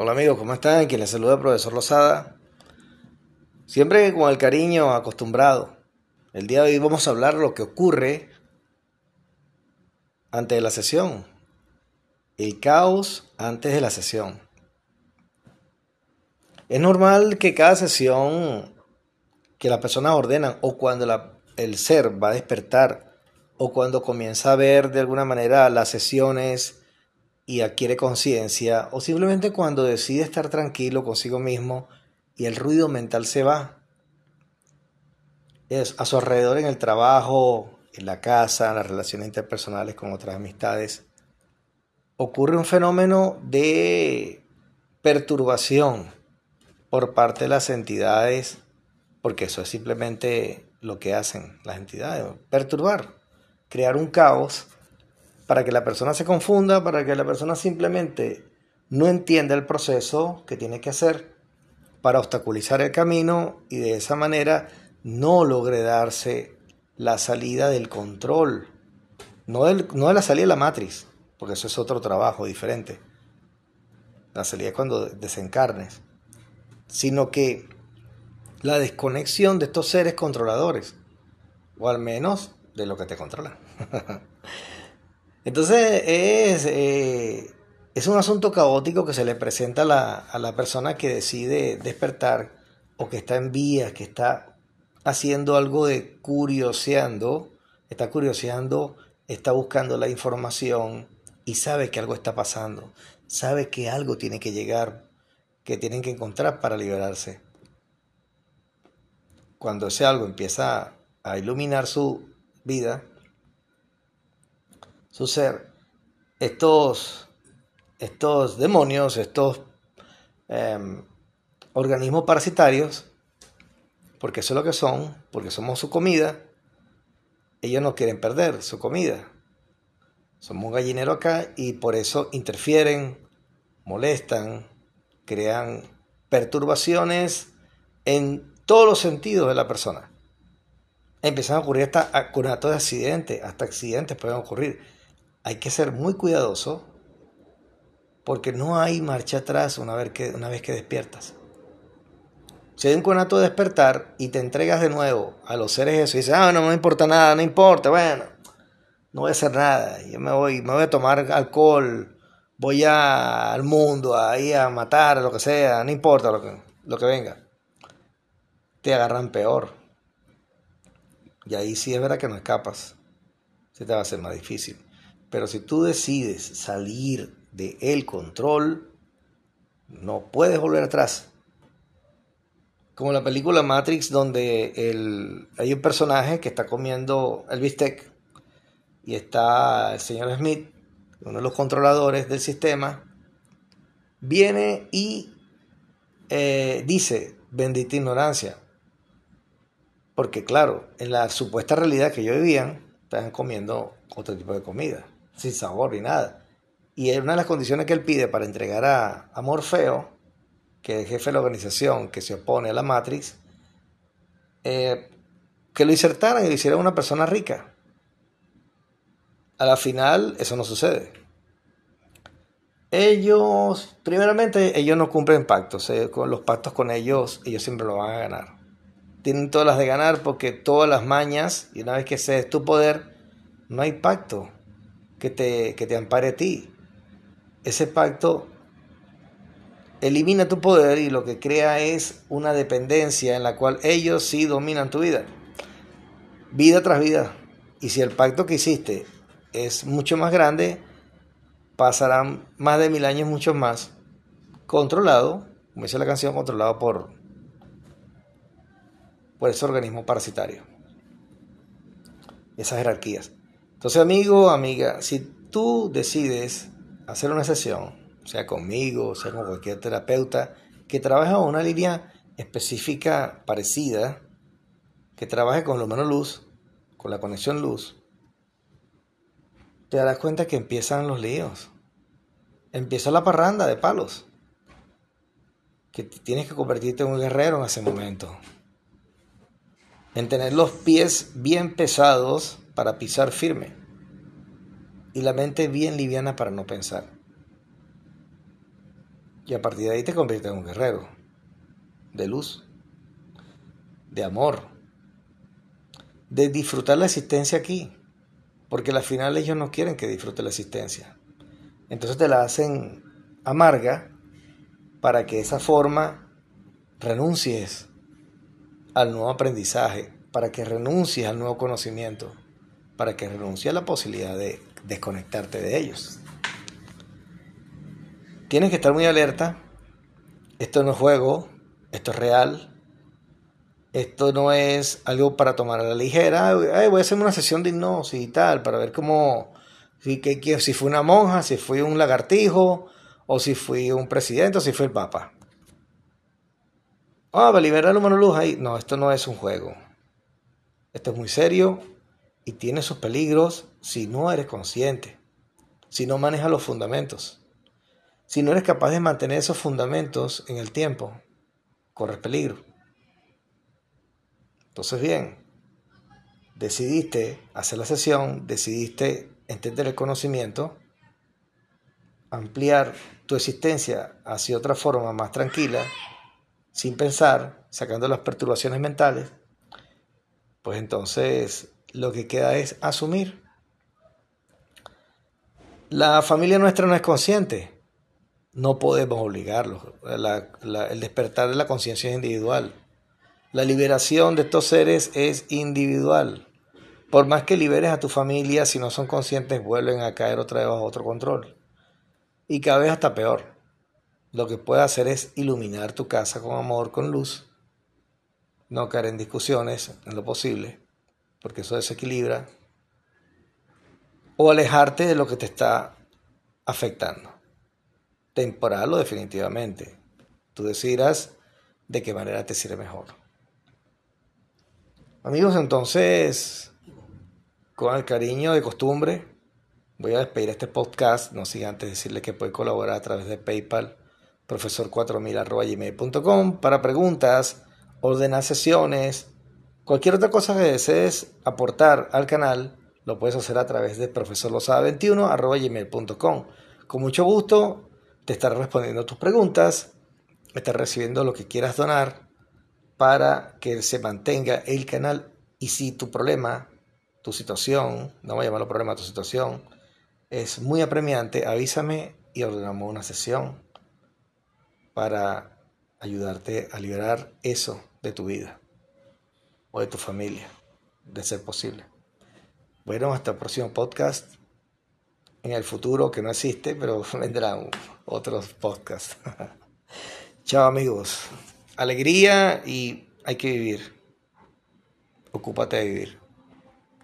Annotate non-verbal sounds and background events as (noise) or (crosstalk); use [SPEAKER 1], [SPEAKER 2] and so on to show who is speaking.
[SPEAKER 1] Hola amigos, ¿cómo están? Quien les saluda profesor Lozada. Siempre con el cariño acostumbrado. El día de hoy vamos a hablar lo que ocurre antes de la sesión. El caos antes de la sesión. Es normal que cada sesión que las personas ordenan o cuando el ser va a despertar o cuando comienza a ver de alguna manera las sesiones y adquiere conciencia, o simplemente cuando decide estar tranquilo consigo mismo y el ruido mental se va. Es a su alrededor en el trabajo, en la casa, en las relaciones interpersonales con otras amistades, ocurre un fenómeno de perturbación por parte de las entidades, porque eso es simplemente lo que hacen las entidades, perturbar, crear un caos para que la persona se confunda, para que la persona simplemente no entienda el proceso que tiene que hacer para obstaculizar el camino y de esa manera no logre darse la salida del control, no, de la salida de la matriz, porque eso es otro trabajo diferente. La salida es cuando desencarnes, sino que la desconexión de estos seres controladores, o al menos de lo que te controla. (laughs) Entonces es, eh, es un asunto caótico que se le presenta a la, a la persona que decide despertar o que está en vías, que está haciendo algo de curioseando, está curioseando, está buscando la información y sabe que algo está pasando, sabe que algo tiene que llegar, que tienen que encontrar para liberarse. Cuando ese algo empieza a iluminar su vida, su ser, estos, estos demonios, estos em, organismos parasitarios, porque eso es lo que son, porque somos su comida, ellos no quieren perder su comida. Somos un gallinero acá y por eso interfieren, molestan, crean perturbaciones en todos los sentidos de la persona. Empiezan a ocurrir hasta conatos de accidentes, hasta accidentes pueden ocurrir hay que ser muy cuidadoso porque no hay marcha atrás una vez que, una vez que despiertas. Si hay un conato de despertar y te entregas de nuevo a los seres eso y dices, ah, no me importa nada, no importa, bueno, no voy a hacer nada, yo me voy, me voy a tomar alcohol, voy a, al mundo, ahí a matar, lo que sea, no importa lo que, lo que venga. Te agarran peor. Y ahí sí es verdad que no escapas. Se te va a hacer más difícil. Pero si tú decides salir de el control, no puedes volver atrás. Como la película Matrix, donde el, hay un personaje que está comiendo el bistec y está el señor Smith, uno de los controladores del sistema, viene y eh, dice, bendita ignorancia. Porque claro, en la supuesta realidad que ellos vivían, estaban comiendo otro tipo de comida sin sabor ni nada. Y una de las condiciones que él pide para entregar a, Morfeo, que es el jefe de la organización que se opone a la Matrix, eh, que lo insertaran y lo hicieran una persona rica. A la final eso no sucede. Ellos, primeramente, ellos no cumplen pactos. Eh, con los pactos con ellos, ellos siempre lo van a ganar. Tienen todas las de ganar porque todas las mañas, y una vez que se es tu poder, no hay pacto que te, que te ampare a ti. Ese pacto elimina tu poder y lo que crea es una dependencia en la cual ellos sí dominan tu vida. Vida tras vida. Y si el pacto que hiciste es mucho más grande, pasarán más de mil años, muchos más, controlado, como dice la canción, controlado por, por ese organismo parasitario. Esas jerarquías. Entonces, amigo, amiga, si tú decides hacer una sesión, sea conmigo, sea con cualquier terapeuta, que trabaje con una línea específica parecida, que trabaje con lo menos luz, con la conexión luz, te darás cuenta que empiezan los líos. Empieza la parranda de palos. Que tienes que convertirte en un guerrero en ese momento. En tener los pies bien pesados para pisar firme y la mente bien liviana para no pensar. Y a partir de ahí te conviertes en un guerrero de luz, de amor, de disfrutar la existencia aquí. Porque al final ellos no quieren que disfrutes la existencia. Entonces te la hacen amarga para que de esa forma renuncies al nuevo aprendizaje, para que renuncies al nuevo conocimiento, para que renuncies a la posibilidad de desconectarte de ellos. Tienes que estar muy alerta. Esto no es juego, esto es real. Esto no es algo para tomar a la ligera. voy a hacer una sesión de hipnosis y tal, para ver cómo, si, que, si fue una monja, si fui un lagartijo, o si fui un presidente, o si fue el papa. Ah, va a liberar humano luz ahí. No, esto no es un juego. Esto es muy serio y tiene sus peligros si no eres consciente, si no manejas los fundamentos. Si no eres capaz de mantener esos fundamentos en el tiempo, corres peligro. Entonces, bien, decidiste hacer la sesión, decidiste entender el conocimiento, ampliar tu existencia hacia otra forma más tranquila, sin pensar, sacando las perturbaciones mentales, pues entonces lo que queda es asumir. La familia nuestra no es consciente no podemos obligarlos. el despertar de la conciencia es individual. La liberación de estos seres es individual. Por más que liberes a tu familia, si no son conscientes, vuelven a caer otra vez bajo otro control. Y cada vez hasta peor. Lo que puedes hacer es iluminar tu casa con amor, con luz. No caer en discusiones en lo posible, porque eso desequilibra. O alejarte de lo que te está afectando temporal o definitivamente. Tú decidirás de qué manera te sirve mejor. Amigos, entonces, con el cariño de costumbre, voy a despedir este podcast, no sin antes decirle que puede colaborar a través de PayPal, profesor4000.gmail.com para preguntas, ordenar sesiones, cualquier otra cosa que desees aportar al canal, lo puedes hacer a través de profesorlosada21.gmail.com. Con mucho gusto te estaré respondiendo tus preguntas, estaré recibiendo lo que quieras donar para que se mantenga el canal. Y si tu problema, tu situación, no voy a llamarlo problema, tu situación, es muy apremiante, avísame y ordenamos una sesión para ayudarte a liberar eso de tu vida de tu familia, de ser posible. Bueno, hasta el próximo podcast en el futuro que no existe, pero (laughs) vendrán otros podcasts. (laughs) Chao amigos. Alegría y hay que vivir. Ocúpate de vivir.